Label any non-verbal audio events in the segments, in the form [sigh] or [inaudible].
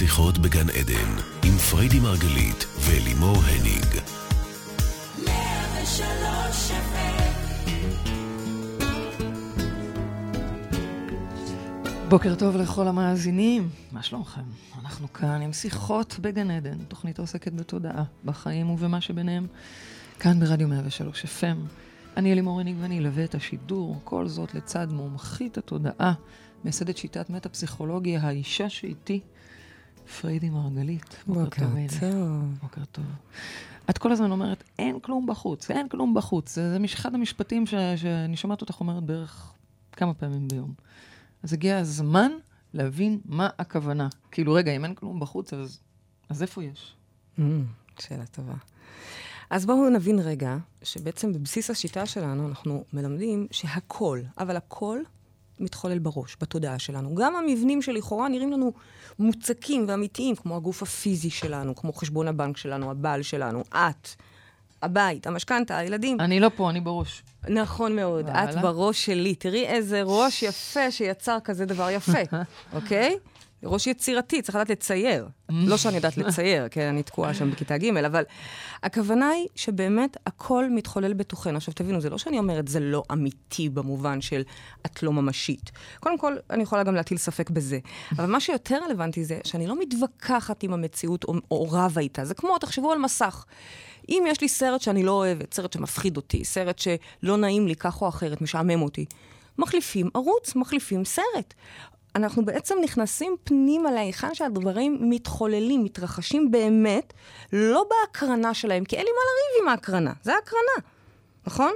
שיחות בגן עדן, עם פריידי מרגלית ולימור הניג. בוקר טוב לכל המאזינים, מה שלומכם? אנחנו כאן עם שיחות בגן עדן, תוכנית העוסקת בתודעה, בחיים ובמה שביניהם, כאן ברדיו 103 FM. אני אלימור הניג ואני אלווה את השידור, כל זאת לצד מומחית התודעה, מייסדת שיטת מטה-פסיכולוגיה, האישה שאיתי, פריידי מרגלית. בוקר טוב. בוקר טוב. את כל הזמן אומרת, אין כלום בחוץ, אין כלום בחוץ. זה, זה אחד המשפטים ש, שאני שומעת אותך אומרת בערך כמה פעמים ביום. אז הגיע הזמן להבין מה הכוונה. כאילו, רגע, אם אין כלום בחוץ, אז, אז איפה יש? Mm, שאלה טובה. אז בואו נבין רגע, שבעצם בבסיס השיטה שלנו אנחנו מלמדים שהכל, אבל הכל מתחולל בראש, בתודעה שלנו. גם המבנים שלכאורה נראים לנו מוצקים ואמיתיים, כמו הגוף הפיזי שלנו, כמו חשבון הבנק שלנו, הבעל שלנו, את, הבית, המשכנתה, הילדים. אני לא פה, אני בראש. נכון מאוד, את בראש שלי. תראי איזה ראש יפה שיצר כזה דבר יפה, [laughs] אוקיי? ראש יצירתי, צריך לדעת לצייר. לא שאני יודעת [laughs] לצייר, כן, אני תקועה שם בכיתה ג', אבל הכוונה היא שבאמת הכל מתחולל בתוכנו. עכשיו תבינו, זה לא שאני אומרת זה לא אמיתי במובן של את לא ממשית. קודם כל, אני יכולה גם להטיל ספק בזה. אבל מה שיותר רלוונטי זה שאני לא מתווכחת עם המציאות או, או רבה איתה. זה כמו, תחשבו על מסך. אם יש לי סרט שאני לא אוהבת, סרט שמפחיד אותי, סרט שלא נעים לי כך או אחרת, משעמם אותי, מחליפים ערוץ, מחליפים סרט. אנחנו בעצם נכנסים פנימה להיכן שהדברים מתחוללים, מתרחשים באמת, לא בהקרנה שלהם, כי אין לי מה לריב עם ההקרנה, זה ההקרנה, נכון?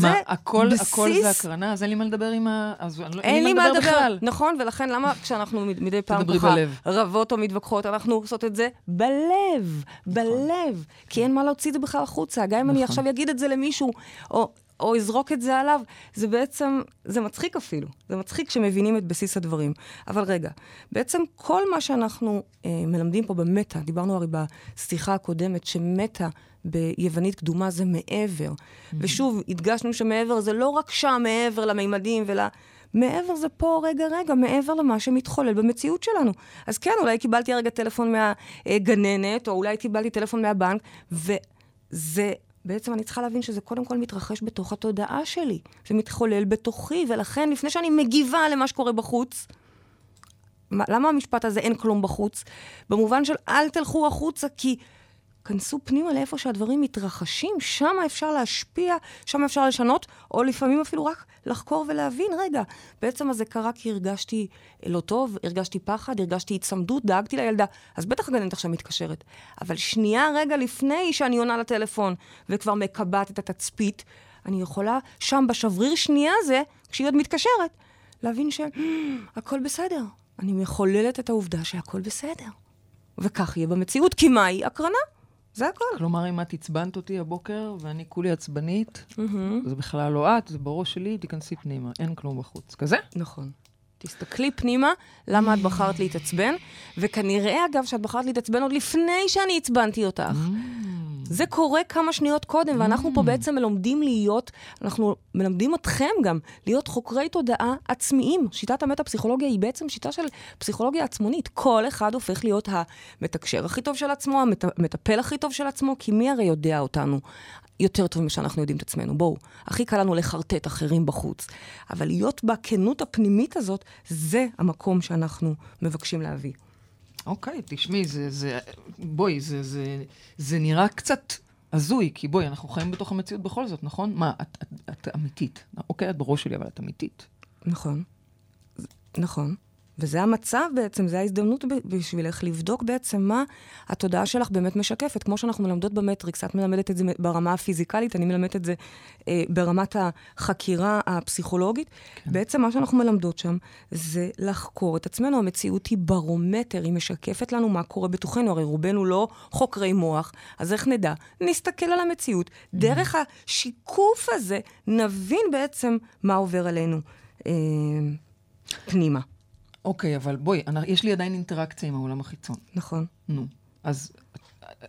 מה, הכל, בסיס... הכל זה הקרנה? אז אין לי מה לדבר עם ה... אז לא- אין לי מה לדבר בכלל. נכון, ולכן למה כשאנחנו מדי פעם ככה רבות או מתווכחות, אנחנו עושות את זה בלב, בלב. נכון. כי אין מה להוציא את זה בכלל החוצה. גם אם אני נכון. עכשיו אגיד את זה למישהו, או או אזרוק את זה עליו, זה בעצם, זה מצחיק אפילו. זה מצחיק כשמבינים את בסיס הדברים. אבל רגע, בעצם כל מה שאנחנו אה, מלמדים פה במטה, דיברנו הרי בשיחה הקודמת, שמטה ביוונית קדומה זה מעבר. Mm-hmm. ושוב, הדגשנו שמעבר זה לא רק שם, מעבר למימדים ול... מעבר זה פה, רגע, רגע, מעבר למה שמתחולל במציאות שלנו. אז כן, אולי קיבלתי הרגע טלפון מהגננת, או אולי קיבלתי טלפון מהבנק, וזה בעצם אני צריכה להבין שזה קודם כל מתרחש בתוך התודעה שלי. זה מתחולל בתוכי, ולכן לפני שאני מגיבה למה שקורה בחוץ, למה המשפט הזה אין כלום בחוץ? במובן של אל תלכו החוצה, כי כנסו פנימה לאיפה שהדברים מתרחשים, שם אפשר להשפיע, שם אפשר לשנות, או לפעמים אפילו רק לחקור ולהבין, רגע, בעצם הזה קרה כי הרגשתי לא טוב, הרגשתי פחד, הרגשתי הצמדות, דאגתי לילדה, אז בטח הגננת עכשיו מתקשרת. אבל שנייה רגע לפני שאני עונה לטלפון וכבר מקבעת את התצפית, אני יכולה שם בשבריר שנייה הזה, כשהיא עוד מתקשרת, להבין שהכל בסדר. אני מחוללת את העובדה שהכל בסדר. וכך יהיה במציאות, כי מהי? הקרנה. זה הכל. כלומר, אם את עצבנת אותי הבוקר ואני כולי עצבנית, mm-hmm. זה בכלל לא את, זה בראש שלי, תיכנסי פנימה, אין כלום בחוץ. כזה? נכון. תסתכלי פנימה, למה את בחרת להתעצבן, וכנראה, אגב, שאת בחרת להתעצבן עוד לפני שאני עצבנתי אותך. Mm. זה קורה כמה שניות קודם, ואנחנו פה mm. בעצם מלמדים להיות, אנחנו מלמדים אתכם גם, להיות חוקרי תודעה עצמיים. שיטת המטה-פסיכולוגיה היא בעצם שיטה של פסיכולוגיה עצמונית. כל אחד הופך להיות המתקשר הכי טוב של עצמו, המטפל הכי טוב של עצמו, כי מי הרי יודע אותנו? יותר טוב ממה שאנחנו יודעים את עצמנו. בואו, הכי קל לנו לחרטט אחרים בחוץ. אבל להיות בכנות הפנימית הזאת, זה המקום שאנחנו מבקשים להביא. אוקיי, תשמעי, זה, זה, בואי, זה, זה, זה נראה קצת הזוי, כי בואי, אנחנו חיים בתוך המציאות בכל זאת, נכון? מה, את, את, את אמיתית. אוקיי, את בראש שלי, אבל את אמיתית. נכון. נכון. וזה המצב בעצם, זה ההזדמנות בשבילך לבדוק בעצם מה התודעה שלך באמת משקפת. כמו שאנחנו מלמדות במטריקס, את מלמדת את זה ברמה הפיזיקלית, אני מלמדת את זה אה, ברמת החקירה הפסיכולוגית. כן. בעצם מה שאנחנו מלמדות שם זה לחקור את עצמנו. המציאות היא ברומטר, היא משקפת לנו מה קורה בתוכנו. הרי רובנו לא חוקרי מוח, אז איך נדע? נסתכל על המציאות. Mm-hmm. דרך השיקוף הזה נבין בעצם מה עובר עלינו אה, פנימה. אוקיי, אבל בואי, יש לי עדיין אינטראקציה עם העולם החיצון. נכון. נו, אז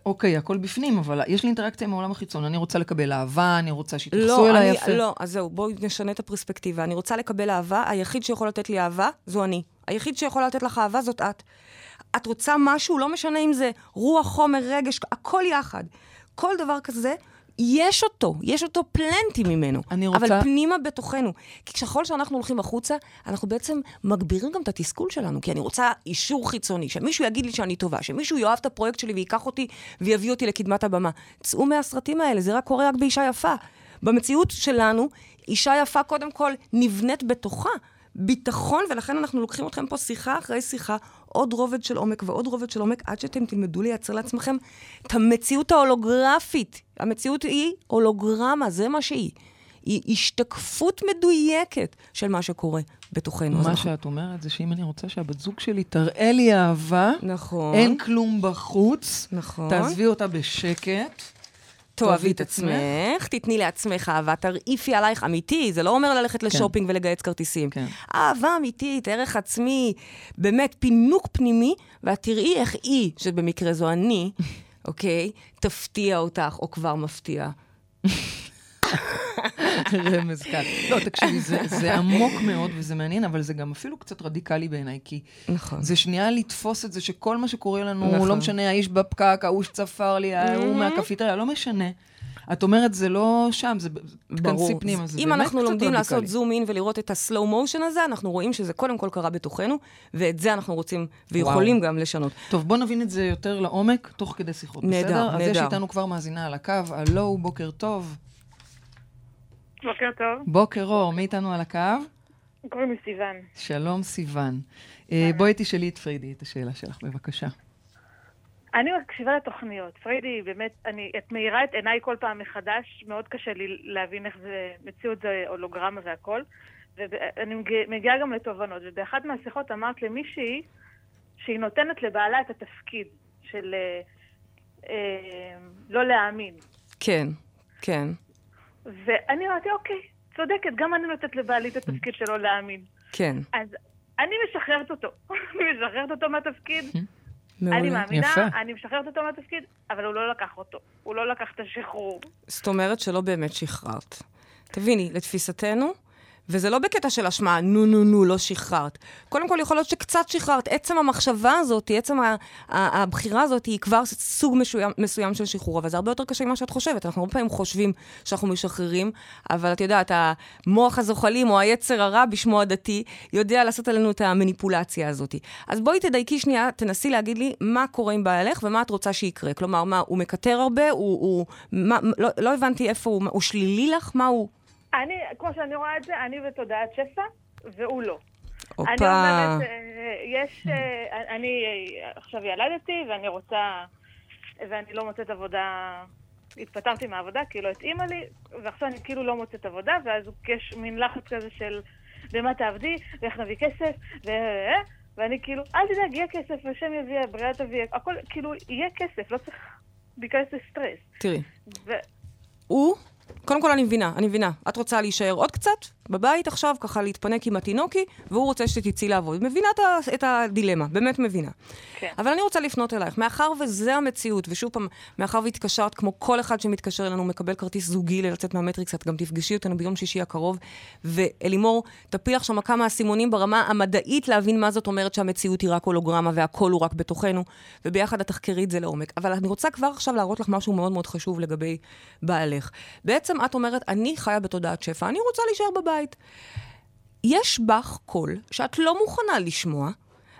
אוקיי, הכל בפנים, אבל יש לי אינטראקציה עם העולם החיצון. אני רוצה לקבל אהבה, אני רוצה שיתייחסו לא, אליי יפה. לא, אז זהו, בואי נשנה את הפרספקטיבה. אני רוצה לקבל אהבה, היחיד שיכול לתת לי אהבה, זו אני. היחיד שיכול לתת לך אהבה זאת את. את רוצה משהו, לא משנה אם זה רוח, חומר, רגש, הכל יחד. כל דבר כזה יש אותו, יש אותו פלנטי ממנו. אני רוצה... אבל פנימה בתוכנו. כי ככל שאנחנו הולכים החוצה, אנחנו בעצם מגבירים גם את התסכול שלנו. כי אני רוצה אישור חיצוני, שמישהו יגיד לי שאני טובה, שמישהו יאהב את הפרויקט שלי ויקח אותי ויביא אותי לקדמת הבמה. צאו מהסרטים האלה, זה רק קורה רק באישה יפה. במציאות שלנו, אישה יפה קודם כל נבנית בתוכה. ביטחון, ולכן אנחנו לוקחים אתכם פה שיחה אחרי שיחה, עוד רובד של עומק ועוד רובד של עומק, עד שאתם תלמדו לייצר לעצמכם את המציאות ההולוגרפית. המציאות היא הולוגרמה, זה מה שהיא. היא השתקפות מדויקת של מה שקורה בתוכנו. מה שאת אומרת זה שאם אני רוצה שהבת זוג שלי תראה לי אהבה, נכון. אין כלום בחוץ, נכון. תעזבי אותה בשקט. תאהבי את עצמך, תתני לעצמך אהבה, תרעיפי עלייך אמיתי, זה לא אומר ללכת כן. לשופינג ולגייס כרטיסים. כן. אהבה אמיתית, ערך עצמי, באמת פינוק פנימי, ואת תראי איך היא, שבמקרה זו אני, [laughs] אוקיי, תפתיע אותך, או כבר מפתיעה. [laughs] [laughs] רמז כאן. לא, תקשיבי, זה, זה עמוק מאוד וזה מעניין, אבל זה גם אפילו קצת רדיקלי בעיניי, כי נכון. זה שנייה לתפוס את זה שכל מה שקורה לנו, נכון. לא משנה, האיש בפקק, ההוא שצפר לי, ההוא מהקפיטריה, לא משנה. את אומרת, זה לא שם, זה תכנסי פנימה, זה באמת קצת רדיקלי. אם אנחנו לומדים לעשות zoom in ולראות את ה slow motion הזה, אנחנו רואים שזה קודם כל קרה בתוכנו, ואת זה אנחנו רוצים ויכולים וואו. גם לשנות. טוב, בואו נבין את זה יותר לעומק, תוך כדי שיחות, נהדר, בסדר? נהדר. אז יש איתנו כבר מאזינה על הקו, הלו, בוקר טוב. בוקר טוב. בוקר אור, מי איתנו על הקו? קוראים לי סיוון. שלום, סיוון. אה, בואי תשאלי את פריידי את השאלה שלך, בבקשה. אני מקשיבה לתוכניות. פריידי, באמת, אני, את מאירה את עיניי כל פעם מחדש, מאוד קשה לי להבין איך זה, מציאות זה הולוגרמה והכל, ואני מגיעה גם לתובנות. ובאחת מהשיחות אמרת למישהי שהיא נותנת לבעלה את התפקיד של אה, אה, לא להאמין. כן, כן. ואני אמרתי, אוקיי, צודקת, גם אני נותנת לבעלי את התפקיד שלא להאמין. כן. אז אני משחררת אותו. [laughs] אני משחררת אותו מהתפקיד. מעולה. אני מאמינה, יפה. אני משחררת אותו מהתפקיד, אבל הוא לא לקח אותו. הוא לא לקח את השחרור. זאת אומרת שלא באמת שחררת. תביני, לתפיסתנו, וזה לא בקטע של אשמה, נו, נו, נו, לא שחררת. קודם כל, יכול להיות שקצת שחררת. עצם המחשבה הזאת, עצם הבחירה הזאת, היא כבר סוג מסוים, מסוים של שחרור, אבל זה הרבה יותר קשה ממה שאת חושבת. אנחנו הרבה פעמים חושבים שאנחנו משחררים, אבל את יודעת, המוח הזוחלים או היצר הרע בשמו הדתי, יודע לעשות עלינו את המניפולציה הזאת. אז בואי תדייקי שנייה, תנסי להגיד לי מה קורה עם בעלך ומה את רוצה שיקרה. כלומר, מה, הוא מקטר הרבה? הוא... הוא מה, לא, לא הבנתי איפה הוא, הוא שלילי לך? מה הוא? אני, כמו שאני רואה את זה, אני בתודעת שפע, והוא לא. הופה. אני אומרת, אה, יש, אה, אני אה, עכשיו ילדתי, ואני רוצה, ואני לא מוצאת עבודה, התפטרתי מהעבודה, כי לא התאימה לי, ועכשיו אני כאילו לא מוצאת עבודה, ואז יש מין לחץ כזה של במה תעבדי, ואיך נביא כסף, ו... ואני כאילו, אל תדאג, יהיה כסף, השם יביא, הבריאה תביא, הכל, כאילו, יהיה כסף, לא צריך להיכנס לסטרס. תראי, ו... הוא, קודם כל אני מבינה, אני מבינה. את רוצה להישאר עוד קצת בבית עכשיו, ככה להתפנק עם התינוקי, והוא רוצה שתצאי לעבוד. מבינה את, את הדילמה, באמת מבינה. כן. אבל אני רוצה לפנות אלייך, מאחר וזה המציאות, ושוב פעם, מאחר והתקשרת, כמו כל אחד שמתקשר אלינו, מקבל כרטיס זוגי לצאת מהמטריקס, את גם תפגשי אותנו ביום שישי הקרוב, ואלימור, תפיל לך שם כמה אסימונים ברמה המדעית להבין מה זאת אומרת שהמציאות היא רק הולוגרמה והכל הוא רק בתוכנו, וביחד את תחקרי את זה לעומק. אבל אני רוצה כבר עכשיו להראות לך משהו מאוד מאוד חשוב לגבי בעלך. בעצם את אומרת, אני חיה בתודעת שפע, אני רוצה להישאר בבית. יש בך קול שאת לא מוכנה לשמוע,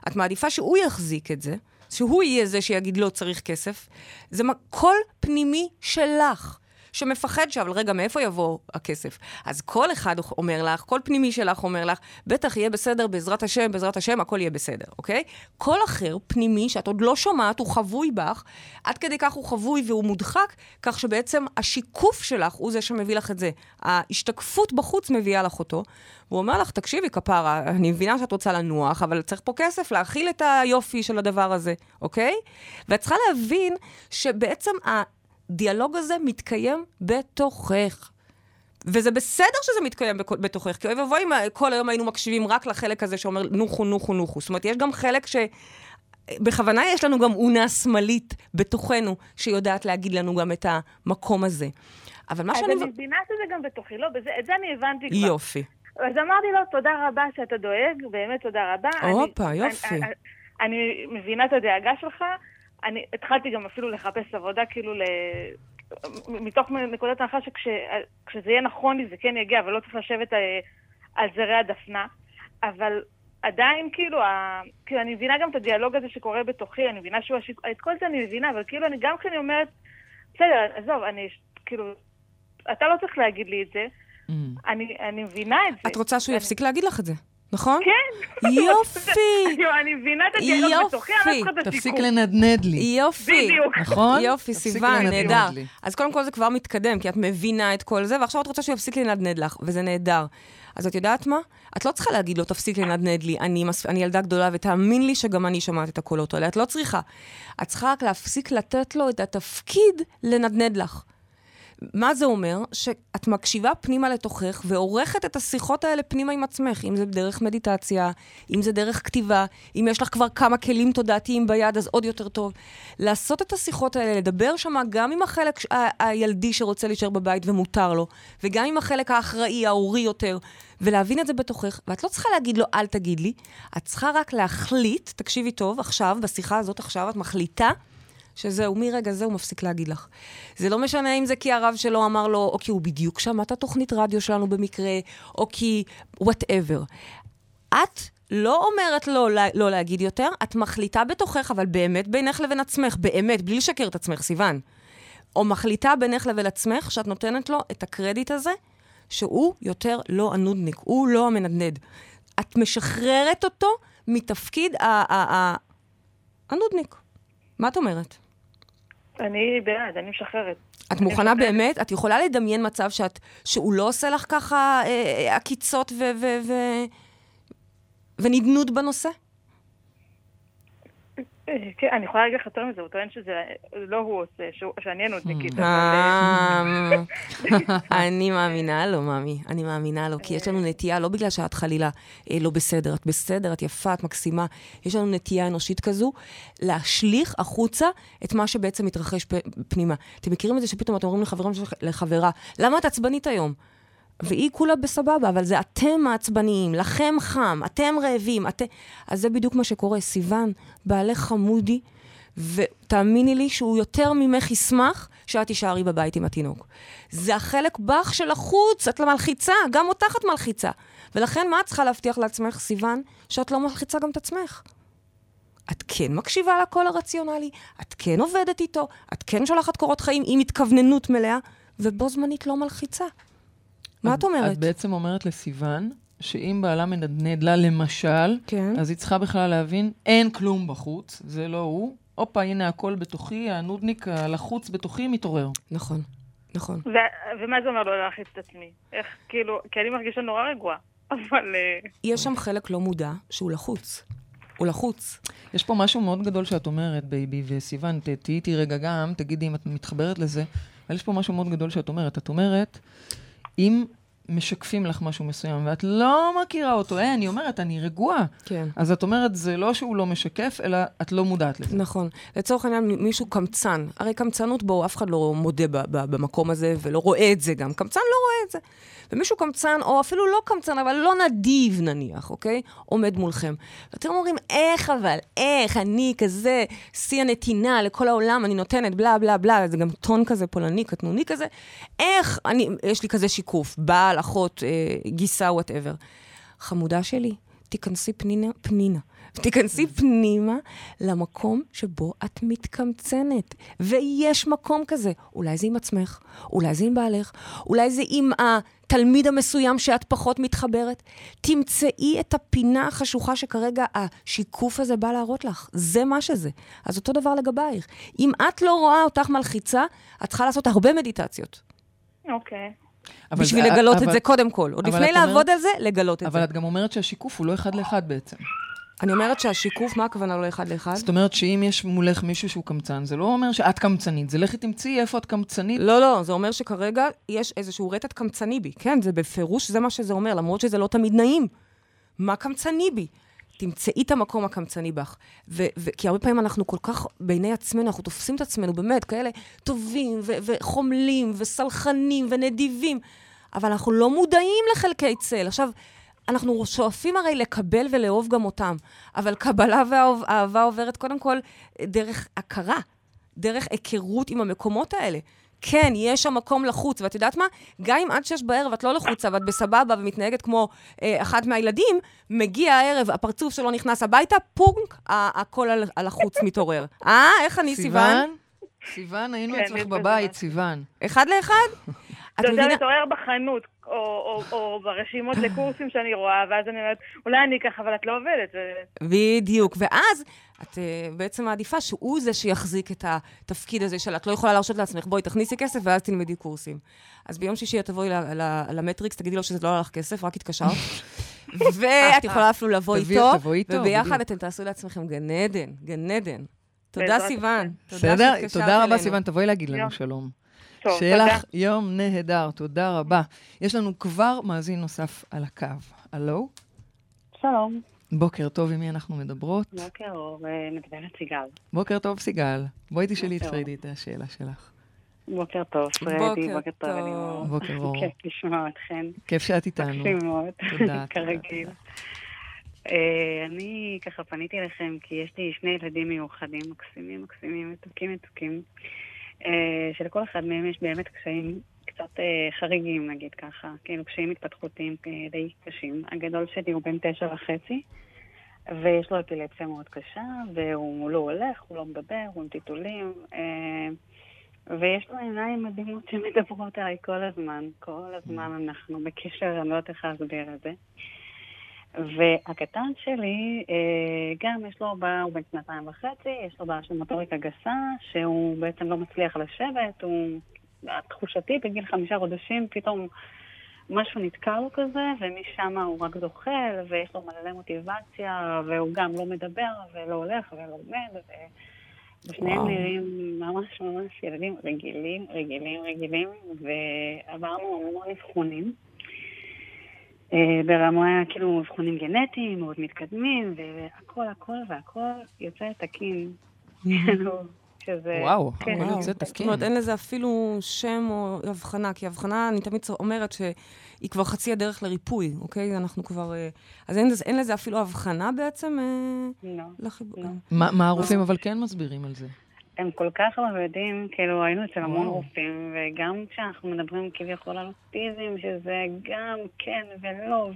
את מעדיפה שהוא יחזיק את זה, שהוא יהיה זה שיגיד לא צריך כסף. זה קול פנימי שלך. שמפחד שאבל רגע, מאיפה יבוא הכסף? אז כל אחד אומר לך, כל פנימי שלך אומר לך, בטח יהיה בסדר, בעזרת השם, בעזרת השם, הכל יהיה בסדר, אוקיי? כל אחר, פנימי, שאת עוד לא שומעת, הוא חבוי בך, עד כדי כך הוא חבוי והוא מודחק, כך שבעצם השיקוף שלך הוא זה שמביא לך את זה. ההשתקפות בחוץ מביאה לך אותו. הוא אומר לך, תקשיבי, כפרה, אני מבינה שאת רוצה לנוח, אבל צריך פה כסף להכיל את היופי של הדבר הזה, אוקיי? ואת צריכה להבין שבעצם הדיאלוג הזה מתקיים בתוכך. וזה בסדר שזה מתקיים בתוכך, כי אוי ואבוי אם כל היום היינו מקשיבים רק לחלק הזה שאומר נוחו, נוחו, נוחו. זאת אומרת, יש גם חלק ש... בכוונה יש לנו גם אונה שמאלית בתוכנו, שיודעת להגיד לנו גם את המקום הזה. אבל מה אז שאני... אני מבינה שזה גם בתוכי, לא, בזה, את זה אני הבנתי כבר. יופי. אז אמרתי לו, תודה רבה שאתה דואג, באמת תודה רבה. הופה, יופי. אני, אני, אני מבינה את הדאגה שלך, אני התחלתי גם אפילו לחפש עבודה, כאילו, ל... מתוך נקודת ההנחה שכשזה יהיה נכון לי זה כן יגיע, ולא צריך לשבת אה, על זרי הדפנה. אבל עדיין, כאילו, ה... כאילו, אני מבינה גם את הדיאלוג הזה שקורה בתוכי, אני מבינה שהוא השיק... את כל זה אני מבינה, אבל כאילו, אני גם כשאני אומרת, בסדר, עזוב, אני, כאילו, אתה לא צריך להגיד לי את זה, mm. אני, אני מבינה את זה. את רוצה שהוא אני... יפסיק להגיד לך את זה? נכון? כן. יופי. [laughs] אני מבינה את הדיאלוג בתוכי, אבל צריכה את תפסיק לנדנד לי. יופי. בדיוק. נכון? יופי, סיוון, נהדר. אז קודם כל זה כבר מתקדם, כי את מבינה את כל זה, ועכשיו את רוצה שהוא יפסיק לנדנד לך, וזה נהדר. אז את יודעת מה? את לא צריכה להגיד לו, תפסיק לנדנד לי, אני, מס... אני ילדה גדולה, ותאמין לי שגם אני שומעת את הקולות האלה. את לא צריכה. את צריכה רק להפסיק לתת לו את התפקיד לנדנד לך. מה זה אומר? שאת מקשיבה פנימה לתוכך ועורכת את השיחות האלה פנימה עם עצמך, אם זה דרך מדיטציה, אם זה דרך כתיבה, אם יש לך כבר כמה כלים תודעתיים ביד, אז עוד יותר טוב. לעשות את השיחות האלה, לדבר שם גם עם החלק ה- הילדי שרוצה להישאר בבית ומותר לו, וגם עם החלק האחראי, ההורי יותר, ולהבין את זה בתוכך. ואת לא צריכה להגיד לו, אל תגיד לי, את צריכה רק להחליט, תקשיבי טוב, עכשיו, בשיחה הזאת עכשיו, את מחליטה שזהו, מרגע זה הוא מפסיק להגיד לך. זה לא משנה אם זה כי הרב שלו אמר לו, או כי הוא בדיוק שמע את התוכנית רדיו שלנו במקרה, או כי whatever. את לא אומרת לא, לא להגיד יותר, את מחליטה בתוכך, אבל באמת בינך לבין עצמך, באמת, בלי לשקר את עצמך, סיוון. או מחליטה בינך לבין עצמך שאת נותנת לו את הקרדיט הזה, שהוא יותר לא הנודניק, הוא לא המנדנד. את משחררת אותו מתפקיד הנודניק. מה את אומרת? אני בעד, אני משחררת. את מוכנה באמת? את יכולה לדמיין מצב שאת, שהוא לא עושה לך ככה אה, אה עקיצות ו, ו, ו, ונדנוד בנושא? כן, אני יכולה להגיד לך יותר מזה, הוא טוען שזה לא הוא עושה, שאני הנודניקית. אה, אני מאמינה לו, ממי, אני מאמינה לו, כי יש לנו נטייה, לא בגלל שאת חלילה אה, לא בסדר, את בסדר, את יפה, את מקסימה, יש לנו נטייה אנושית כזו, להשליך החוצה את מה שבעצם מתרחש פנימה. אתם מכירים את זה שפתאום אתם אומרים לחברה, למה את עצבנית היום? והיא כולה בסבבה, אבל זה אתם מעצבניים, לכם חם, אתם רעבים, אתם... אז זה בדיוק מה שקורה. סיוון, בעלך חמודי, ותאמיני לי שהוא יותר ממך ישמח שאת תישארי בבית עם התינוק. זה החלק בך של החוץ, את מלחיצה, גם אותך את מלחיצה. ולכן מה את צריכה להבטיח לעצמך, סיוון? שאת לא מלחיצה גם את עצמך. את כן מקשיבה לקול הרציונלי, את כן עובדת איתו, את כן שולחת קורות חיים עם התכווננות מלאה, ובו זמנית לא מלחיצה. מה את אומרת? את בעצם אומרת לסיוון, שאם בעלה מנדנד לה, למשל, כן. אז היא צריכה בכלל להבין, אין כלום בחוץ, זה לא הוא. הופה, הנה הכל בתוכי, הנודניק הלחוץ בתוכי מתעורר. נכון, נכון. ו- ומה זה אומר לא להלחיץ את עצמי? איך, כאילו, כי אני מרגישה נורא רגועה, [laughs] אבל... אה, יש שם חלק לא מודע שהוא לחוץ. הוא לחוץ. יש פה משהו מאוד גדול שאת אומרת, בייבי, וסיוון, תהיי איתי רגע גם, תגידי אם את מתחברת לזה, אבל יש פה משהו מאוד גדול שאת אומרת. את אומרת, אם משקפים לך משהו מסוים, ואת לא מכירה אותו, אה, אני אומרת, אני רגועה. כן. אז את אומרת, זה לא שהוא לא משקף, אלא את לא מודעת לזה. נכון. לצורך העניין, מישהו קמצן. הרי קמצנות בו, אף אחד לא מודה במקום הזה, ולא רואה את זה גם. קמצן לא רואה את זה. ומישהו קמצן, או אפילו לא קמצן, אבל לא נדיב נניח, אוקיי? עומד מולכם. ואתם אומרים, איך אבל, איך, אני כזה, שיא הנתינה לכל העולם, אני נותנת בלה בלה בלה, זה גם טון כזה פולני, קטנוני כזה, איך, אני, יש לי כזה שיקוף, בעל, אחות, אה, גיסה, וואטאבר. חמודה שלי, תיכנסי פנינה, פנינה. תיכנסי פנימה למקום שבו את מתקמצנת. ויש מקום כזה. אולי זה עם עצמך, אולי זה עם בעלך, אולי זה עם התלמיד המסוים שאת פחות מתחברת. תמצאי את הפינה החשוכה שכרגע השיקוף הזה בא להראות לך. זה מה שזה. אז אותו דבר לגבייך. אם את לא רואה אותך מלחיצה, את צריכה לעשות הרבה מדיטציות. אוקיי. בשביל זה, לגלות אבל, את זה קודם כל. עוד לפני לעבוד אומרת, על זה, לגלות את אבל זה. אבל את גם אומרת שהשיקוף הוא לא אחד לאחד בעצם. אני אומרת שהשיקוף, מה הכוונה לא אחד לאחד? זאת אומרת שאם יש מולך מישהו שהוא קמצן, זה לא אומר שאת קמצנית, זה לכי תמצאי איפה את קמצנית. לא, לא, זה אומר שכרגע יש איזשהו רטט קמצני בי. כן, זה בפירוש, זה מה שזה אומר, למרות שזה לא תמיד נעים. מה קמצני בי? תמצאי את המקום הקמצני בך. ו- ו- כי הרבה פעמים אנחנו כל כך, בעיני עצמנו, אנחנו תופסים את עצמנו באמת כאלה טובים ו- וחומלים וסלחנים ונדיבים, אבל אנחנו לא מודעים לחלקי צל. עכשיו, אנחנו שואפים הרי לקבל ולאהוב גם אותם, אבל קבלה ואהבה עוברת קודם כל דרך הכרה, דרך היכרות עם המקומות האלה. כן, יש שם מקום לחוץ, ואת יודעת מה? גם אם עד שש בערב את לא לחוצה ואת בסבבה ומתנהגת כמו אה, אחת מהילדים, מגיע הערב, הפרצוף שלו נכנס הביתה, פונק, הכל על, על החוץ מתעורר. אה, איך אני, סיוון? סיוון, היינו כן, אצלך בבית, סיוון. אחד לאחד? אתה יודע להתעורר בחנות, או, או, או ברשימות לקורסים שאני רואה, ואז אני אומרת, אולי אני אקח, אבל את לא עובדת. בדיוק, ואז את uh, בעצם מעדיפה שהוא זה שיחזיק את התפקיד הזה של את לא יכולה להרשות לעצמך, בואי תכניסי כסף ואז תלמדי קורסים. אז ביום שישי את תבואי למטריקס, תגידי לו שזה לא הלך כסף, רק התקשרת. [laughs] ואת יכולה אפילו לבוא איתו, וביחד אתם תעשו לעצמכם גן עדן, גן עדן. תודה, סיוון. בסדר? תודה רבה, סיוון. תבואי להגיד לנו שלום. טוב, שיהיה. לך יום נהדר, תודה רבה. יש לנו כבר מאזין נוסף על הקו. הלו? שלום. בוקר טוב, עם מי אנחנו מדברות? בוקר אור, אה, מדברת סיגל. בוקר טוב, סיגל. בואי תשאלי את פריידי את השאלה שלך. בוקר טוב, פריידי, בוקר טוב, אלימור. בוקר אור. כיף לשמוע אתכן. כיף שאת איתנו. מקסים מאוד, כרגיל. אה, אני ככה פניתי אליכם כי יש לי שני ילדים מיוחדים, מקסימים, מקסימים, מתוקים, מתוקים. אה, שלכל אחד מהם יש באמת קשיים קצת אה, חריגים, נגיד ככה, כאילו קשיים התפתחותיים אה, די קשים. הגדול שלי הוא בן תשע וחצי, ויש לו אפילפסיה מאוד קשה, והוא לא הולך, הוא לא מדבר, הוא עם טיטולים, ויש לו עיניים מדהימות שמדברות עליי כל הזמן. כל הזמן אנחנו בקשר, אני לא יודעת איך להסביר את זה. והקטן שלי, אה, גם יש לו בעיה, הוא בן שנתיים וחצי, יש לו בעיה של מוטוריקה גסה, שהוא בעצם לא מצליח לשבת, הוא, תחושתי, בגיל חמישה חודשים, פתאום משהו נתקע לו כזה, ומשם הוא רק זוחל, ויש לו מלא מוטיבציה, והוא גם לא מדבר, ולא הולך, ולא עומד, ו... ושניהם נראים ממש ממש ילדים רגילים, רגילים, רגילים, ועברנו המון אבחונים. אה, ברמה, כאילו, אבחונים גנטיים מאוד מתקדמים, והכל, הכל והכל יוצא תקין. [laughs] כאילו, שזה... וואו, כן. וואו. יוצא תקין. זאת אומרת, אין לזה אפילו שם או הבחנה, כי הבחנה, אני תמיד אומרת שהיא כבר חצי הדרך לריפוי, אוקיי? אנחנו כבר... אה, אז אין, אין לזה אפילו הבחנה בעצם? אה, לא. לחיבור. לא. מה הרופאים אבל כן מסבירים על זה? הם כל כך לא יודעים, כאילו היינו אצל המון רופאים, וגם כשאנחנו מדברים כביכול על אוטיזם, שזה גם כן ולא,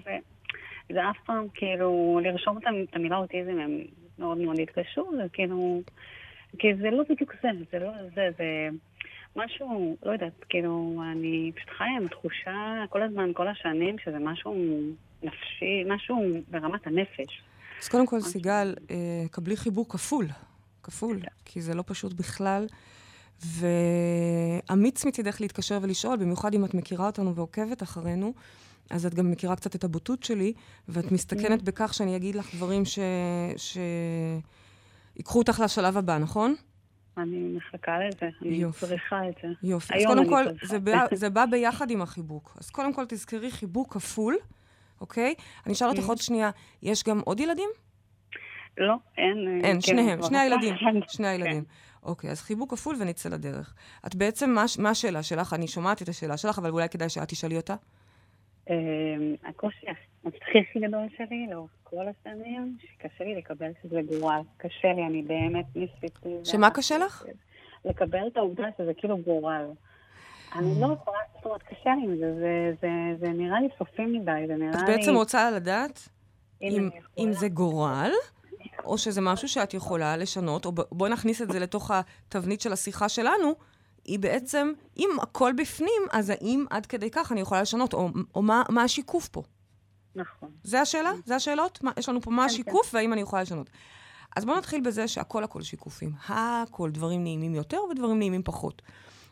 וזה אף פעם, כאילו, לרשום את המילה אוטיזם, הם מאוד מאוד התקשו, זה כאילו, כי זה לא בדיוק זה, זה לא זה, זה משהו, לא יודעת, כאילו, אני פשוט חיה עם התחושה כל הזמן, כל השנים, שזה משהו נפשי, משהו ברמת הנפש. אז קודם כל, סיגל, אה, קבלי חיבוק כפול. כפול, כי זה לא פשוט בכלל. ואמיץ מצידך להתקשר ולשאול, במיוחד אם את מכירה אותנו ועוקבת אחרינו, אז את גם מכירה קצת את הבוטות שלי, ואת מסתכנת mm. בכך שאני אגיד לך דברים ש... ש... ייקחו אותך לשלב הבא, נכון? אני מחכה לזה, אני. צריכה את זה. יופי. אז קודם כל, זה בא, זה בא ביחד עם החיבוק. אז קודם כל תזכרי חיבוק כפול, אוקיי? אני אשאל אותך mm. עוד שנייה, יש גם עוד ילדים? לא, אין. אין, כן, שניהם, שני הילדים. שני הילדים. כן. אוקיי, אז חיבוק כפול ונצא לדרך. את בעצם, מה, מה השאלה שלך? אני שומעת את השאלה שלך, אבל אולי כדאי שאת תשאלי אותה. אמ, הקושי המצחיק הכי גדול שלי לאורך כל השנים, שקשה לי לקבל שזה גורל. קשה לי, אני באמת ניסיתי... שמה קשה לך? לקבל את העובדה שזה כאילו גורל. אני לא יכולה, זאת אומרת, קשה לי עם זה, זה נראה לי סופי מדי, זה נראה לי... את בעצם רוצה לדעת אם זה גורל, או שזה משהו שאת יכולה לשנות, או בואי נכניס את זה לתוך התבנית של השיחה שלנו, היא בעצם, אם הכל בפנים, אז האם עד כדי כך אני יכולה לשנות, או, או מה, מה השיקוף פה? נכון. זה השאלה? זה השאלות? מה, יש לנו פה מה כן, השיקוף כן. והאם אני יכולה לשנות. אז בואו נתחיל בזה שהכל הכל שיקופים. הכל, דברים נעימים יותר ודברים נעימים פחות.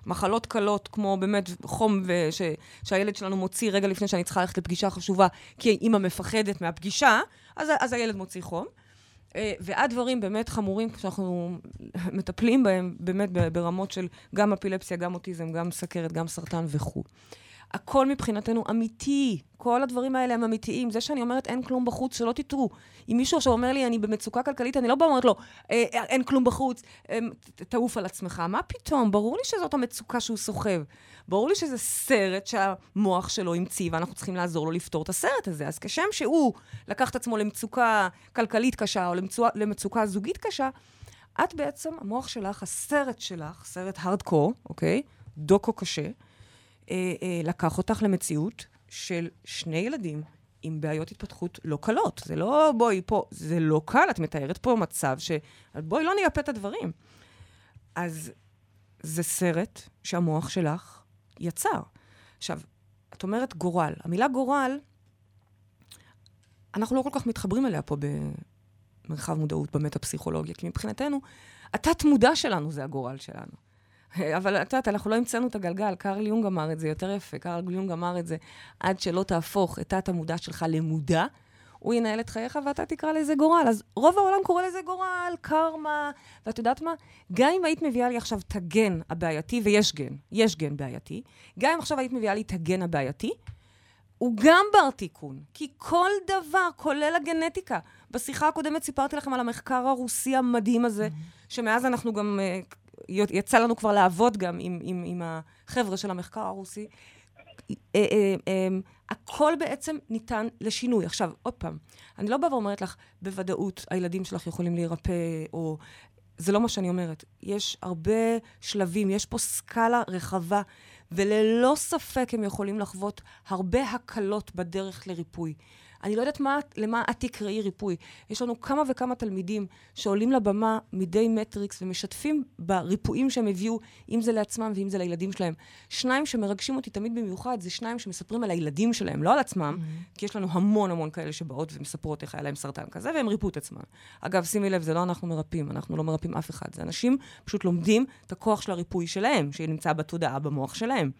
מחלות קלות, כמו באמת חום וש, שהילד שלנו מוציא רגע לפני שאני צריכה ללכת לפגישה חשובה, כי אימא מפחדת מהפגישה, אז, אז הילד מוציא חום. אה, ועד דברים באמת חמורים, שאנחנו מטפלים בהם באמת ברמות של גם אפילפסיה, גם אוטיזם, גם סכרת, גם סרטן וכו'. הכל מבחינתנו אמיתי. כל הדברים האלה הם אמיתיים. זה שאני אומרת אין כלום בחוץ, שלא תטעו. אם מישהו עכשיו אומר לי, אני במצוקה כלכלית, אני לא באה ואומרת לו, אה, אה, אין כלום בחוץ, אה, תעוף על עצמך. מה פתאום? ברור לי שזאת המצוקה שהוא סוחב. ברור לי שזה סרט שהמוח שלו המציא, ואנחנו צריכים לעזור לו לפתור את הסרט הזה. אז כשם שהוא לקח את עצמו למצוקה כלכלית קשה, או למצוקה, למצוקה זוגית קשה, את בעצם, המוח שלך, הסרט שלך, סרט הארדקור, אוקיי? דוקו קשה, לקח אותך למציאות של שני ילדים עם בעיות התפתחות לא קלות. זה לא, בואי, פה, זה לא קל, את מתארת פה מצב ש... בואי לא נייפה את הדברים. אז זה סרט שהמוח שלך יצר. עכשיו, את אומרת גורל. המילה גורל, אנחנו לא כל כך מתחברים אליה פה במרחב מודעות במטה-פסיכולוגיה, כי מבחינתנו, התת-מודע שלנו זה הגורל שלנו. אבל את יודעת, אנחנו לא המצאנו את הגלגל, קארל יונג אמר את זה יותר יפה. קארל יונג אמר את זה, עד שלא תהפוך את תת-המודע שלך למודע, הוא ינהל את חייך ואתה תקרא לזה גורל. אז רוב העולם קורא לזה גורל, קרמה, ואת יודעת מה? גם אם היית מביאה לי עכשיו את הגן הבעייתי, ויש גן, יש גן בעייתי, גם אם עכשיו היית מביאה לי את הגן הבעייתי, הוא גם בר תיקון, כי כל דבר, כולל הגנטיקה. בשיחה הקודמת סיפרתי לכם על המחקר הרוסי המדהים הזה, mm-hmm. שמאז אנחנו גם, אה, יצא לנו כבר לעבוד גם עם, עם, עם החבר'ה של המחקר הרוסי. אה, אה, הכל בעצם ניתן לשינוי. עכשיו, עוד פעם, אני לא באה ואומרת לך, בוודאות הילדים שלך יכולים להירפא, או... זה לא מה שאני אומרת. יש הרבה שלבים, יש פה סקאלה רחבה, וללא ספק הם יכולים לחוות הרבה הקלות בדרך לריפוי. אני לא יודעת מה, למה את תקראי ריפוי. יש לנו כמה וכמה תלמידים שעולים לבמה מדי מטריקס ומשתפים בריפויים שהם הביאו, אם זה לעצמם ואם זה לילדים שלהם. שניים שמרגשים אותי תמיד במיוחד, זה שניים שמספרים על הילדים שלהם, לא על עצמם, mm-hmm. כי יש לנו המון המון כאלה שבאות ומספרות איך היה להם סרטן כזה, והם ריפו את עצמם. אגב, שימי לב, זה לא אנחנו מרפאים, אנחנו לא מרפאים אף אחד. זה אנשים פשוט לומדים את הכוח של הריפוי שלהם, שנמצא בתודעה, במוח שלהם.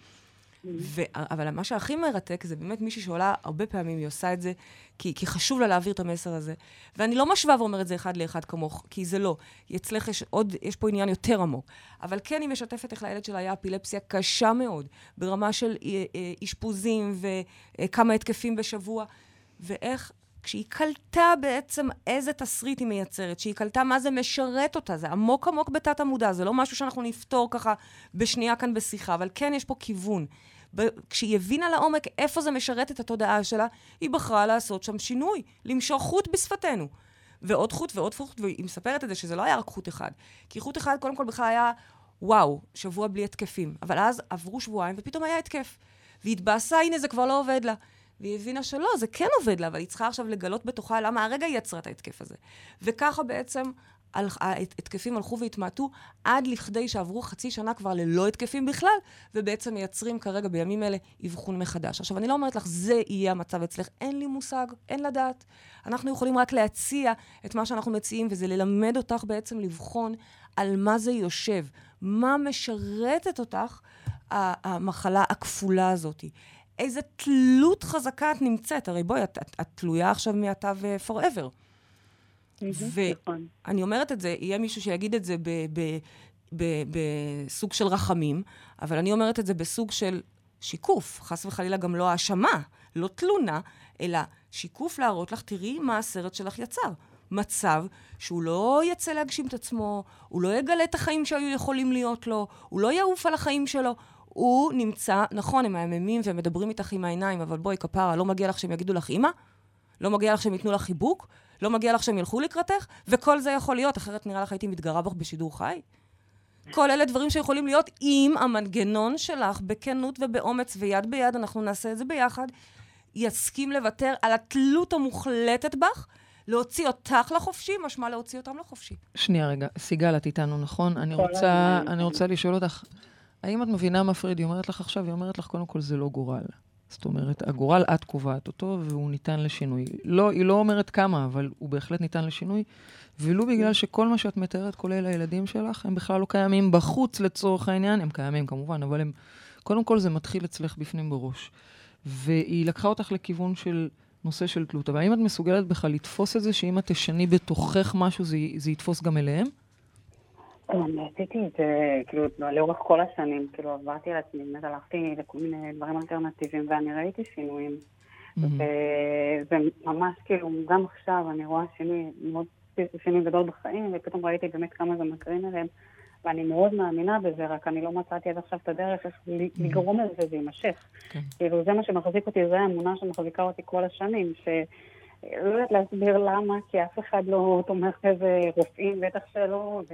ו- אבל מה שהכי מרתק זה באמת מישהי שעולה הרבה פעמים, היא עושה את זה כי, כי חשוב לה להעביר את המסר הזה. ואני לא משווה ואומרת זה אחד לאחד כמוך, כי זה לא. אצלך יש עוד, יש פה עניין יותר עמוק. אבל כן היא משתפת איך לילד שלה היה אפילפסיה קשה מאוד, ברמה של אה, אה, אשפוזים וכמה התקפים בשבוע, ואיך כשהיא קלטה בעצם איזה תסריט היא מייצרת, שהיא קלטה מה זה משרת אותה, זה עמוק עמוק בתת המודע, זה לא משהו שאנחנו נפתור ככה בשנייה כאן בשיחה, אבל כן יש פה כיוון. כשהיא הבינה לעומק איפה זה משרת את התודעה שלה, היא בחרה לעשות שם שינוי, למשוך חוט בשפתנו. ועוד חוט ועוד חוט, והיא מספרת את זה שזה לא היה רק חוט אחד. כי חוט אחד, קודם כל, בכלל היה, וואו, שבוע בלי התקפים. אבל אז עברו שבועיים ופתאום היה התקף. והיא התבאסה, הנה, זה כבר לא עובד לה. והיא הבינה שלא, זה כן עובד לה, אבל היא צריכה עכשיו לגלות בתוכה למה הרגע היא יצרה את ההתקף הזה. וככה בעצם ההתקפים הלכו והתמעטו עד לכדי שעברו חצי שנה כבר ללא התקפים בכלל, ובעצם מייצרים כרגע בימים אלה אבחון מחדש. עכשיו, אני לא אומרת לך, זה יהיה המצב אצלך, אין לי מושג, אין לדעת. אנחנו יכולים רק להציע את מה שאנחנו מציעים, וזה ללמד אותך בעצם לבחון על מה זה יושב, מה משרתת אותך המחלה הכפולה הזאת. איזה תלות חזקה את נמצאת. הרי בואי, את, את, את תלויה עכשיו מעתה ו-forever. נכון. ואני אומרת את זה, יהיה מישהו שיגיד את זה בסוג של רחמים, אבל אני אומרת את זה בסוג של שיקוף, חס וחלילה גם לא האשמה, לא תלונה, אלא שיקוף להראות לך, תראי מה הסרט שלך יצר. מצב שהוא לא יצא להגשים את עצמו, הוא לא יגלה את החיים שהיו יכולים להיות לו, הוא לא יעוף על החיים שלו. הוא נמצא, נכון, הם מהממים והם מדברים איתך עם העיניים, אבל בואי, כפרה, לא מגיע לך שהם יגידו לך אימא? לא מגיע לך שהם ייתנו לך חיבוק? לא מגיע לך שהם ילכו לקראתך? וכל זה יכול להיות, אחרת נראה לך הייתי מתגרה בך בשידור חי. כל אלה דברים שיכולים להיות אם המנגנון שלך, בכנות ובאומץ ויד ביד, אנחנו נעשה את זה ביחד, יסכים לוותר על התלות המוחלטת בך, להוציא אותך לחופשי, משמע להוציא אותם לחופשי. שנייה רגע, סיגל, את איתנו, נכון? אני רוצה, אני רוצה לשאול אותך, האם את מבינה מה פריד? היא אומרת לך עכשיו, היא אומרת לך, קודם כל, זה לא גורל. זאת אומרת, הגורל, את קובעת אותו, והוא ניתן לשינוי. לא, היא לא אומרת כמה, אבל הוא בהחלט ניתן לשינוי, ולו בגלל שכל מה שאת מתארת, כולל הילדים שלך, הם בכלל לא קיימים בחוץ לצורך העניין, הם קיימים כמובן, אבל הם, קודם כל זה מתחיל אצלך בפנים בראש. והיא לקחה אותך לכיוון של נושא של תלות. אבל האם את מסוגלת בכלל לתפוס את זה, שאם את תשני בתוכך משהו, זה, זה יתפוס גם אליהם? Uh, אני עשיתי את זה, כאילו, לאורך כל השנים, כאילו, עברתי על עצמי, באמת הלכתי לכל מיני דברים אלטרנטיביים, ואני ראיתי שינויים. וזה ממש, כאילו, גם עכשיו אני רואה שינוי מאוד, שינוי גדול בחיים, ופתאום ראיתי באמת כמה זה מקרין עליהם. ואני מאוד מאמינה בזה, רק אני לא מצאתי עד עכשיו את הדרך איך לגרום לזה שזה יימשך. כן. כאילו, זה מה שמחזיק אותי, זו האמונה שמחזיקה אותי כל השנים, ש... לא יודעת להסביר למה, כי אף אחד לא תומך בזה, רופאים בטח שלא, ו...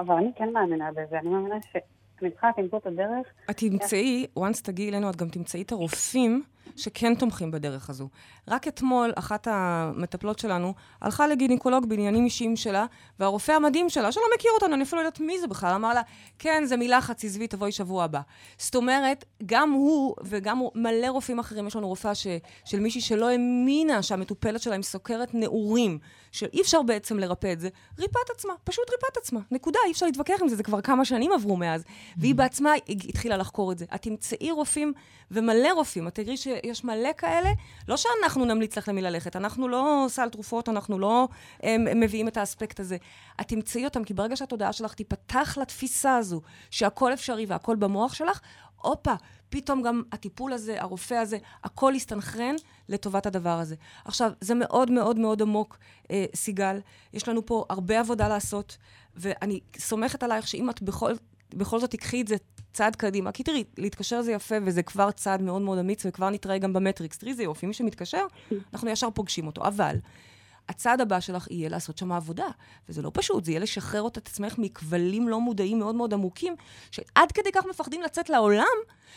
אבל אני כן מאמינה בזה, אני מאמינה שאני צריכה למצוא את הדרך. את תמצאי, once תגיעי אלינו, את גם תמצאי את הרופאים שכן תומכים בדרך הזו. רק אתמול, אחת המטפלות שלנו הלכה לגינקולוג בעניינים אישיים שלה, והרופא המדהים שלה, שלא מכיר אותנו, אני אפילו לא יודעת מי זה בכלל, אמר לה, כן, זה מלחץ, עזבי, תבואי שבוע הבא. זאת אומרת, גם הוא וגם מלא רופאים אחרים, יש לנו רופאה ש, של מישהי שלא האמינה שהמטופלת שלה עם סוכרת נעורים, שאי אפשר בעצם לרפא את זה, ריפא את עצמה, פשוט ריפא את עצמה. נקודה, אי אפשר להתווכח עם זה, זה כבר כמה שנים עברו מאז. והיא בעצמה התחילה לחקור את זה. את תמצאי רופאים ומלא רופאים, את תראי שיש מלא כאלה, לא שאנחנו נמליץ לך למי ללכת, אנחנו לא סל תרופות, אנחנו לא הם, הם מביאים את האספקט הזה. את תמצאי אותם, כי ברגע שהתודעה שלך תיפתח לתפיסה הזו, שהכל אפשרי והכל במוח שלך, הופה, פתאום גם הטיפול הזה, הרופא הזה, הכל יסתנכרן לטובת הדבר הזה. עכשיו, זה מאוד מאוד מאוד עמוק, אה, סיגל. יש לנו פה הרבה עבודה לעשות, ואני סומכת עלייך שאם את בכל, בכל זאת תיקחי את זה צעד קדימה. כי תראי, להתקשר זה יפה, וזה כבר צעד מאוד מאוד אמיץ, וכבר נתראה גם במטריקס. תראי, זה יופי, מי שמתקשר, [laughs] אנחנו ישר פוגשים אותו. אבל הצעד הבא שלך יהיה לעשות שם עבודה. וזה לא פשוט, זה יהיה לשחרר את עצמך מכבלים לא מודעים מאוד מאוד עמוקים, שעד כדי כך מפחדים לצאת לעולם,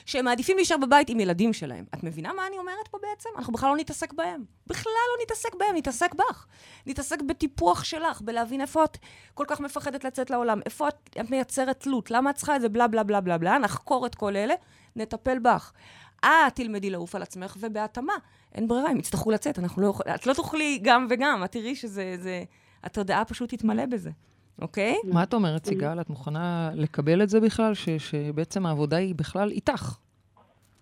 שהם מעדיפים להישאר בבית עם ילדים שלהם. את מבינה מה אני אומרת פה בעצם? אנחנו בכלל לא נתעסק בהם. בכלל לא נתעסק בהם, נתעסק בך. נתעסק בטיפוח שלך, בלהבין איפה את כל כך מפחדת לצאת לעולם, איפה את, את מייצרת תלות, למה את צריכה את זה בלה בלה בלה בלה בלה, נחקור את כל אלה, נטפל בך. את תלמדי לעוף על עצמך, ובהתאמה, אין ברירה, הם יצטרכו לצאת, אנחנו לא יכולים, את לא תוכלי גם וגם, את תראי שזה, זה, התודעה פשוט תתמלא בזה. אוקיי? מה את אומרת, סיגל? את מוכנה לקבל את זה בכלל, ש, שבעצם העבודה היא בכלל איתך?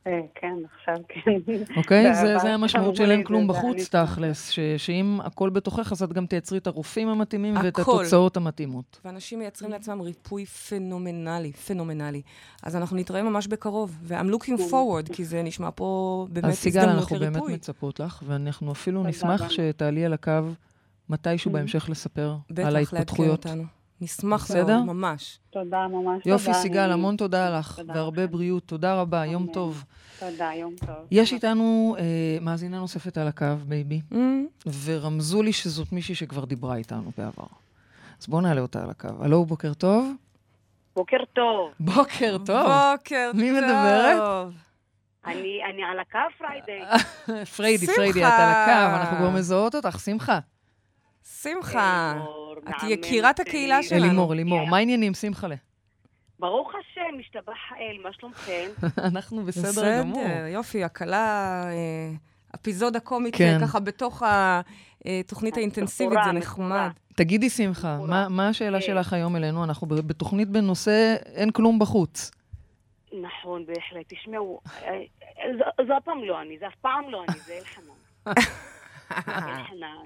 אה, כן, עכשיו כן. אוקיי? זה המשמעות של אין כלום בחוץ, תכלס, שאם הכל בתוכך, אז את גם תייצרי את הרופאים המתאימים ואת התוצאות המתאימות. ואנשים מייצרים לעצמם ריפוי פנומנלי, פנומנלי. אז אנחנו נתראה ממש בקרוב, ו-I'm looking forward, כי זה נשמע פה באמת הזדמנות לריפוי. אז סיגל, אנחנו באמת מצפות לך, ואנחנו אפילו נשמח שתעלי על הקו מתישהו בהמשך לספר על ההתפתחויות. בטח, לעדכן אותנו. נשמח מאוד, ממש. תודה, ממש יופי, תודה. יופי, סיגל, המון תודה לך, תודה והרבה לכם. בריאות. תודה רבה, יום טוב. תודה, יום טוב. יש איתנו אה, מאזינה נוספת על הקו, בייבי, mm. ורמזו לי שזאת מישהי שכבר דיברה איתנו בעבר. אז בואו נעלה אותה על הקו. הלו, בוקר טוב. בוקר טוב. בוקר טוב. בוקר מי טוב. מי מדברת? אני, אני על הקו, פריידי. [laughs] פריידי, פריידי, את על הקו, אנחנו כבר מזהות אותך, שמחה. שמחה. את יקירת הקהילה שלנו. אלימור, אלימור. מה העניינים, שמחה? ברוך השם, משתבח האל, מה שלומכם? [laughs] אנחנו בסדר גמור. בסדר, יופי, הקלה, אה, אפיזודה קומית כן. ככה בתוך התוכנית האינטנסיבית, זה נחמד. תגידי, שמחה, מה השאלה כן. שלך היום אלינו? אנחנו בתוכנית בנושא אין כלום בחוץ. נכון, בהחלט. תשמעו, אה, אה, זה אף פעם לא אני, זה אף פעם לא אני, זה אלחנן. [laughs] חנן,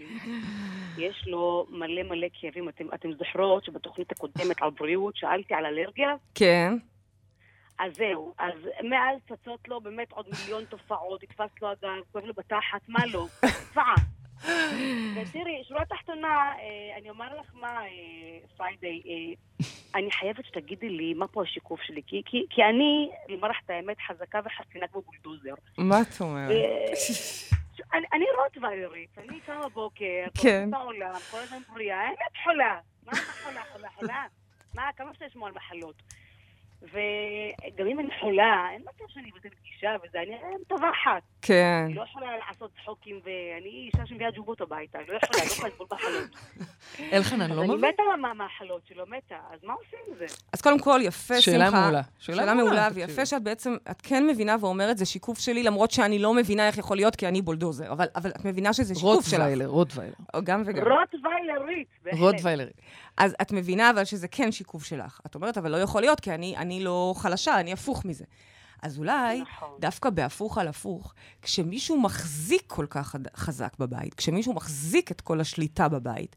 [laughs] יש לו מלא מלא כאבים. אתם, אתם זוכרות שבתוכנית הקודמת על בריאות שאלתי על אלרגיה? כן. אז זהו, אז מאז צצות לו באמת עוד מיליון תופעות, נתפס לו הגב, כואב לו בתחת, מה לא? צבעה. ותראי, שורה תחתונה, אה, אני אומר לך מה, אה, פריידי, אה, אני חייבת שתגידי לי מה פה השיקוף שלי, כי, כי, כי אני, לומר לך את האמת, חזקה וחסינה כמו בולדוזר. מה את אומרת? אני, אני רוטוויילרית, אני קמה בבוקר, כן. בעולם, כל הזמן בריאה, אין את חולה. מה את חולה, חולה, חולה? מה, כמה אפשר לשמוע על מחלות? וגם אם אני חולה, אין מצב שאני אבטל פגישה וזה, אני מטווחת. כן. אני לא יכולה לעשות צחוקים, ואני אישה שמביאה ג'ובות הביתה, אני לא יכולה, אני לא יכולה לסבול מחלות. אלחנן, לא מבין. אני מתה מהמחלות שלו, מתה, אז מה עושים עם זה? אז קודם כל, יפה, שמחה. שאלה מעולה. שאלה מעולה, ויפה שאת בעצם, את כן מבינה ואומרת, זה שיקוף שלי, למרות שאני לא מבינה איך יכול להיות, כי אני בולדוזר. אבל את מבינה שזה שיקוף שלך. רוטוויילר, רוטוויילר. גם וגם. רוטוויילרית, בהחלט. רוטוויילרית. אז את מבינה אבל שזה כן שיקוף שלך. את אומרת, אבל לא יכול להיות, כי אני, אני לא חלשה, אני הפוך מזה. אז אולי, נכון. דווקא בהפוך על הפוך, כשמישהו מחזיק כל כך חזק בבית, כשמישהו מחזיק את כל השליטה בבית,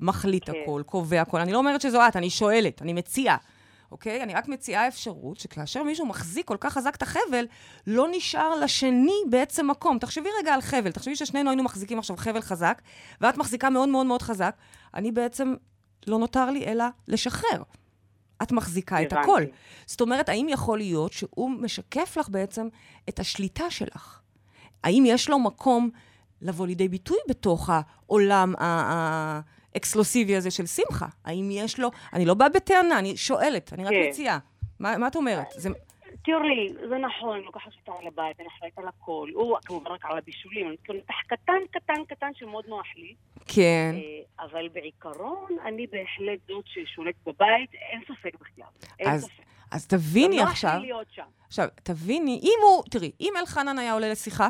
מחליט כן. הכל, קובע הכל. אני לא אומרת שזו את, אני שואלת, אני מציעה. אוקיי? אני רק מציעה אפשרות שכאשר מישהו מחזיק כל כך חזק את החבל, לא נשאר לשני בעצם מקום. תחשבי רגע על חבל, תחשבי ששנינו היינו מחזיקים עכשיו חבל חזק, ואת מחזיקה מאוד מאוד מאוד חזק, אני בעצם, לא נותר לי אלא לשחרר. את מחזיקה הבנתי. את הכל. זאת אומרת, האם יכול להיות שהוא משקף לך בעצם את השליטה שלך? האם יש לו מקום לבוא לידי ביטוי בתוך העולם. האקסקלוסיבי הזה של שמחה? האם יש לו... אני לא באה בטענה, אני שואלת, אני רק כן. מציעה. מה, מה את אומרת? זה... תראי, זה נכון, אני לוקחת אותה על הבית, אני אחראית על הכל. הוא כמובן רק על הבישולים, אני כאילו נתח קטן, קטן, קטן שמאוד נוח לי. כן. אה, אבל בעיקרון, אני בהחלט זאת ששולטת בבית, אין ספק בכלל. אין אז, ספק. אז תביני עכשיו... עכשיו, תביני, אם הוא... תראי, אם אלחנן היה עולה לשיחה,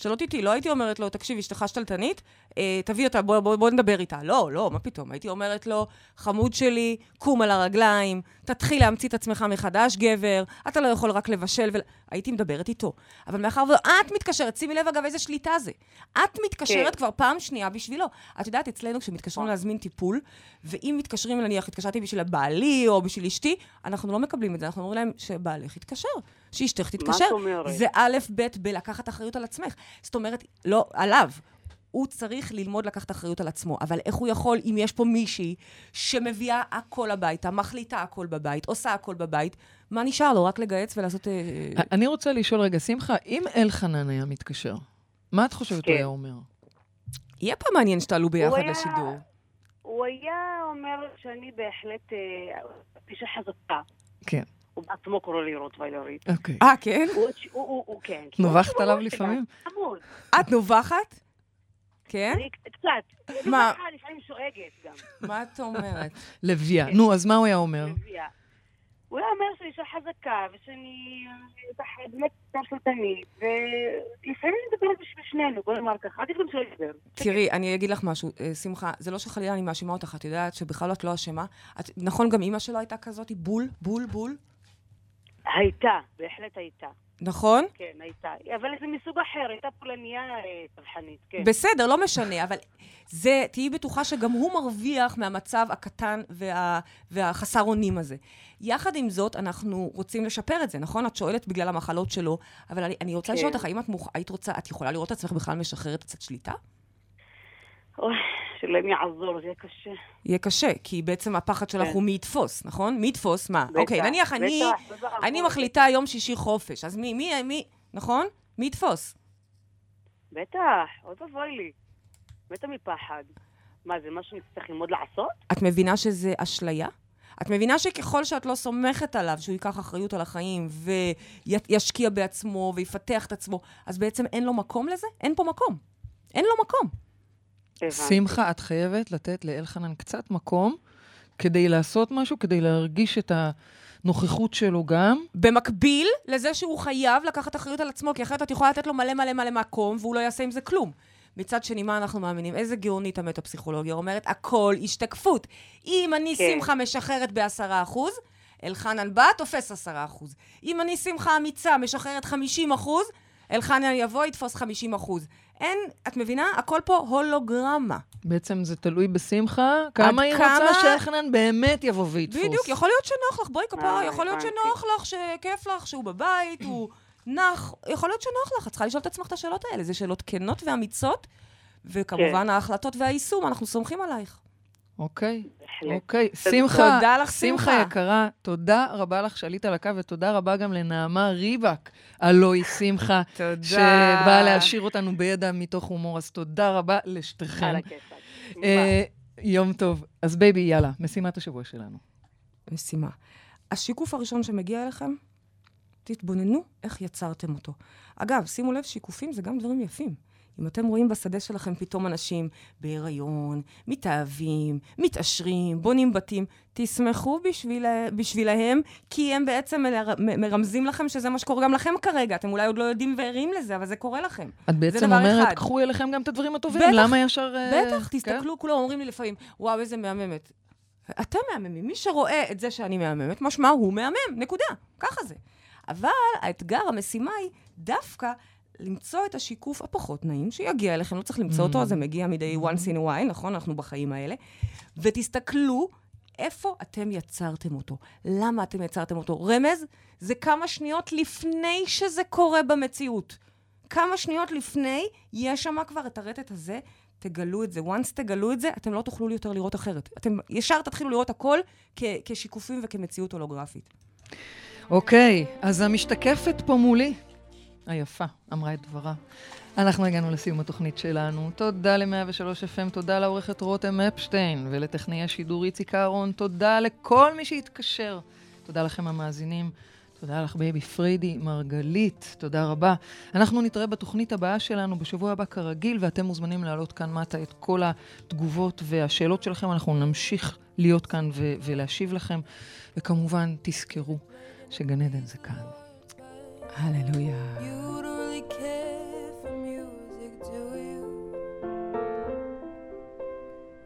שאלות איתי, לא הייתי אומרת לו, תקשיב, אשתך שתלטנית, אה, תביא אותה, בוא, בוא, בוא נדבר איתה. לא, לא, מה פתאום. הייתי אומרת לו, חמוד שלי, קום על הרגליים, תתחיל להמציא את עצמך מחדש, גבר, אתה לא יכול רק לבשל ו... הייתי מדברת איתו. אבל מאחר ואת מתקשרת, שימי לב, אגב, איזה שליטה זה. את מתקשרת כן. כבר פעם שנייה בשבילו. את יודעת, אצלנו, כשמתקשרים להזמין טיפול, ואם מתקשרים, נניח, התקשרתי בשביל הבעלי או בשביל אשתי, אנחנו לא מקבלים את זה, אנחנו אומרים להם שבעלך יתקשר, שאשתך תתקשר. מה את אומרת? זה א', ב', בלקחת אחריות על עצמך. זאת אומרת, לא, עליו. הוא צריך ללמוד לקחת אחריות על עצמו. אבל איך הוא יכול, אם יש פה מישהי שמביאה הכל הביתה, מחליטה הכל בבית, עושה הכל בבית, מה נשאר לו? רק לגייץ ולעשות... אה, אני רוצה לשאול רגע, שמחה, אם אלחנן היה מתקשר, מה את חושבת הוא היה אומר? יהיה פעם מעניין שתעלו ביחד לשידור. הוא היה אומר שאני בהחלט אישה אה, חזקה. כן. הוא בעצמו קורא לי רוטוויילרית. אוקיי. אה, כן? הוא, כן. נובחת עליו לפעמים? את נובחת? כן? קצת. מה? לפעמים שואגת גם. מה את אומרת? [laughs] לביאה. נו, אז מה הוא היה אומר? לביאה. הוא היה אומר שאני אישה חזקה, ושאני באמת אישה שולטנית, ולפעמים אני מדברת בשביל שנינו, בוא נאמר ככה, עדיף גם שלא ידבר. תראי, אני אגיד לך משהו, אה, שמחה, זה לא שחלילה אני מאשימה אותך, את יודעת שבכלל את לא אשמה. נכון, גם אימא שלו הייתה כזאת, בול, בול, בול? הייתה, בהחלט הייתה. נכון? כן, הייתה. אבל זה מסוג אחר, הייתה פולניה צרכנית, אה, כן. בסדר, לא משנה, אבל זה, תהיי בטוחה שגם הוא מרוויח מהמצב הקטן וה, והחסר אונים הזה. יחד עם זאת, אנחנו רוצים לשפר את זה, נכון? את שואלת בגלל המחלות שלו, אבל אני, אני רוצה כן. לשאול אותך, האם את מוכ... היית רוצה, את יכולה לראות את עצמך בכלל משחררת קצת שליטה? אוי, שלהם יעזור, זה יהיה קשה. יהיה קשה, כי בעצם הפחד שלך כן. הוא מי יתפוס, נכון? מי יתפוס מה? אוקיי, נניח אני, אני. מחליטה יום שישי חופש, אז מי, מי, מי, נכון? מי יתפוס? בטח, עוד אבוי לי. מתה מפחד. מה, זה משהו שנצטרך ללמוד לעשות? את מבינה שזה אשליה? את מבינה שככל שאת לא סומכת עליו, שהוא ייקח אחריות על החיים וישקיע בעצמו ויפתח את עצמו, אז בעצם אין לו מקום לזה? אין פה מקום. אין לו מקום. שמחה, את חייבת לתת לאלחנן קצת מקום כדי לעשות משהו, כדי להרגיש את הנוכחות שלו גם. במקביל לזה שהוא חייב לקחת אחריות על עצמו, כי אחרת את יכולה לתת לו מלא מלא מלא מקום, והוא לא יעשה עם זה כלום. מצד שני, מה אנחנו מאמינים? איזה גאונית המטה-פסיכולוגיה אומרת, הכל השתקפות. אם אני כן. שמחה משחררת בעשרה אחוז, אלחנן בא, תופס עשרה אחוז. אם אני שמחה אמיצה משחררת חמישים אחוז, אלחנן יבוא, יתפוס חמישים אחוז. אין, את מבינה? הכל פה הולוגרמה. בעצם זה תלוי בשמחה, כמה היא כמה... רוצה שאלחנן באמת יבוא ויתפוס. בדיוק, יכול להיות שנוח לך, בואי כפרה, אה, יכול להיות שנוח לך, שכיף לך, שהוא בבית, הוא נח, יכול להיות שנוח לך, את צריכה לשאול את עצמך את השאלות האלה. זה שאלות כנות ואמיצות, וכמובן כן. ההחלטות והיישום, אנחנו סומכים עלייך. אוקיי, אוקיי. שמחה, תודה לך, שמחה יקרה, תודה רבה לך שעלית על הקו, ותודה רבה גם לנעמה ריבק, הלואי שמחה. [laughs] תודה. שבאה להעשיר אותנו בידע מתוך הומור, אז תודה רבה לשתיכם. על הכיפאק. אה, יום טוב. אז בייבי, יאללה, משימת השבוע שלנו. משימה. השיקוף הראשון שמגיע אליכם, תתבוננו איך יצרתם אותו. אגב, שימו לב, שיקופים זה גם דברים יפים. אם אתם רואים בשדה שלכם פתאום אנשים בהיריון, מתאהבים, מתעשרים, בונים בתים, תשמחו בשביל, בשבילהם, כי הם בעצם מרמזים לכם שזה מה שקורה גם לכם כרגע. אתם אולי עוד לא יודעים וערים לזה, אבל זה קורה לכם. את בעצם אומרת, אחד. קחו אליכם גם את הדברים הטובים, בטח, למה ישר... אה, בטח, כן? תסתכלו, כולם אומרים לי לפעמים, וואו, איזה מהממת. אתם מהממים. מי שרואה את זה שאני מהממת, משמע הוא מהמם, נקודה. ככה זה. אבל האתגר, המשימה היא דווקא למצוא את השיקוף הפחות נעים, שיגיע אליכם, לא צריך למצוא mm-hmm. אותו, זה מגיע מדי once in a while, נכון? אנחנו בחיים האלה. ותסתכלו איפה אתם יצרתם אותו? למה אתם יצרתם אותו? רמז, זה כמה שניות לפני שזה קורה במציאות. כמה שניות לפני, יש שם כבר את הרטט הזה, תגלו את זה. once תגלו את זה, אתם לא תוכלו יותר לראות אחרת. אתם ישר תתחילו לראות הכל כ- כשיקופים וכמציאות הולוגרפית. אוקיי, okay, אז המשתקפת פה מולי, היפה, אמרה את דברה. אנחנו הגענו לסיום התוכנית שלנו. תודה ל-103 FM, תודה לעורכת רותם אפשטיין ולטכנאי השידור איציק אהרון, תודה לכל מי שהתקשר. תודה לכם המאזינים. תודה לך, בייבי פריידי, מרגלית, תודה רבה. אנחנו נתראה בתוכנית הבאה שלנו בשבוע הבא כרגיל, ואתם מוזמנים להעלות כאן מטה את כל התגובות והשאלות שלכם. אנחנו נמשיך להיות כאן ולהשיב לכם. וכמובן, תזכרו שגן עדן זה כאן. Hallelujah. You don't really care for music, do you?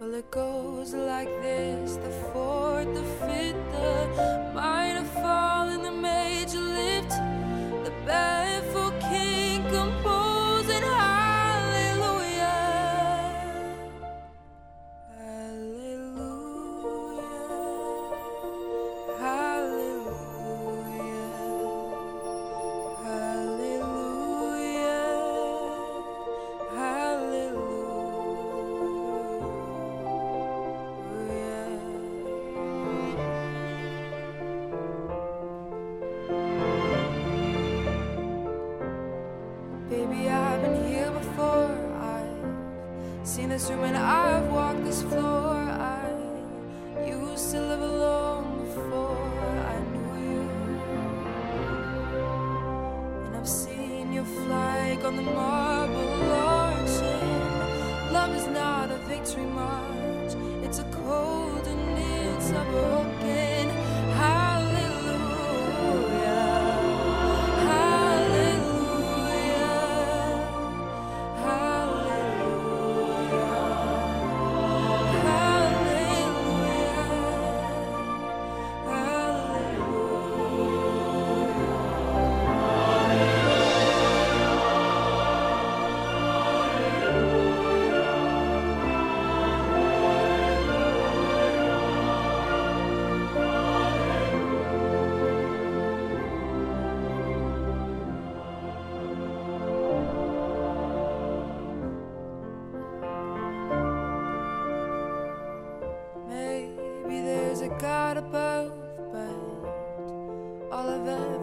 Well, it goes like this the fourth, the fifth, the minor fall, and the major lift, the bad. This room and I've walked this floor.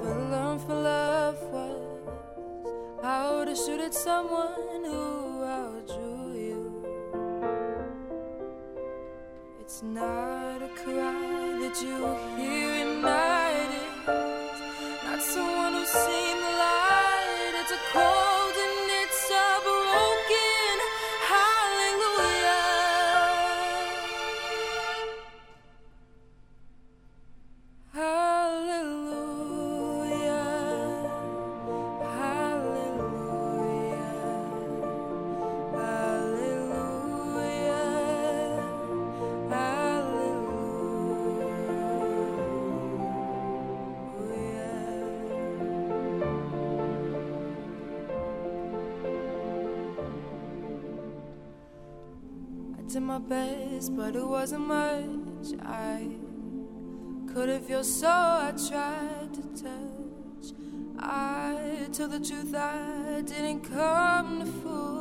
I've learned from love was how to shoot at someone who outdrew you. It's not a cry that you hear at night. It's not someone who's seen the light. It's a cold but it wasn't much. I couldn't feel so I tried to touch. I told the truth, I didn't come to fool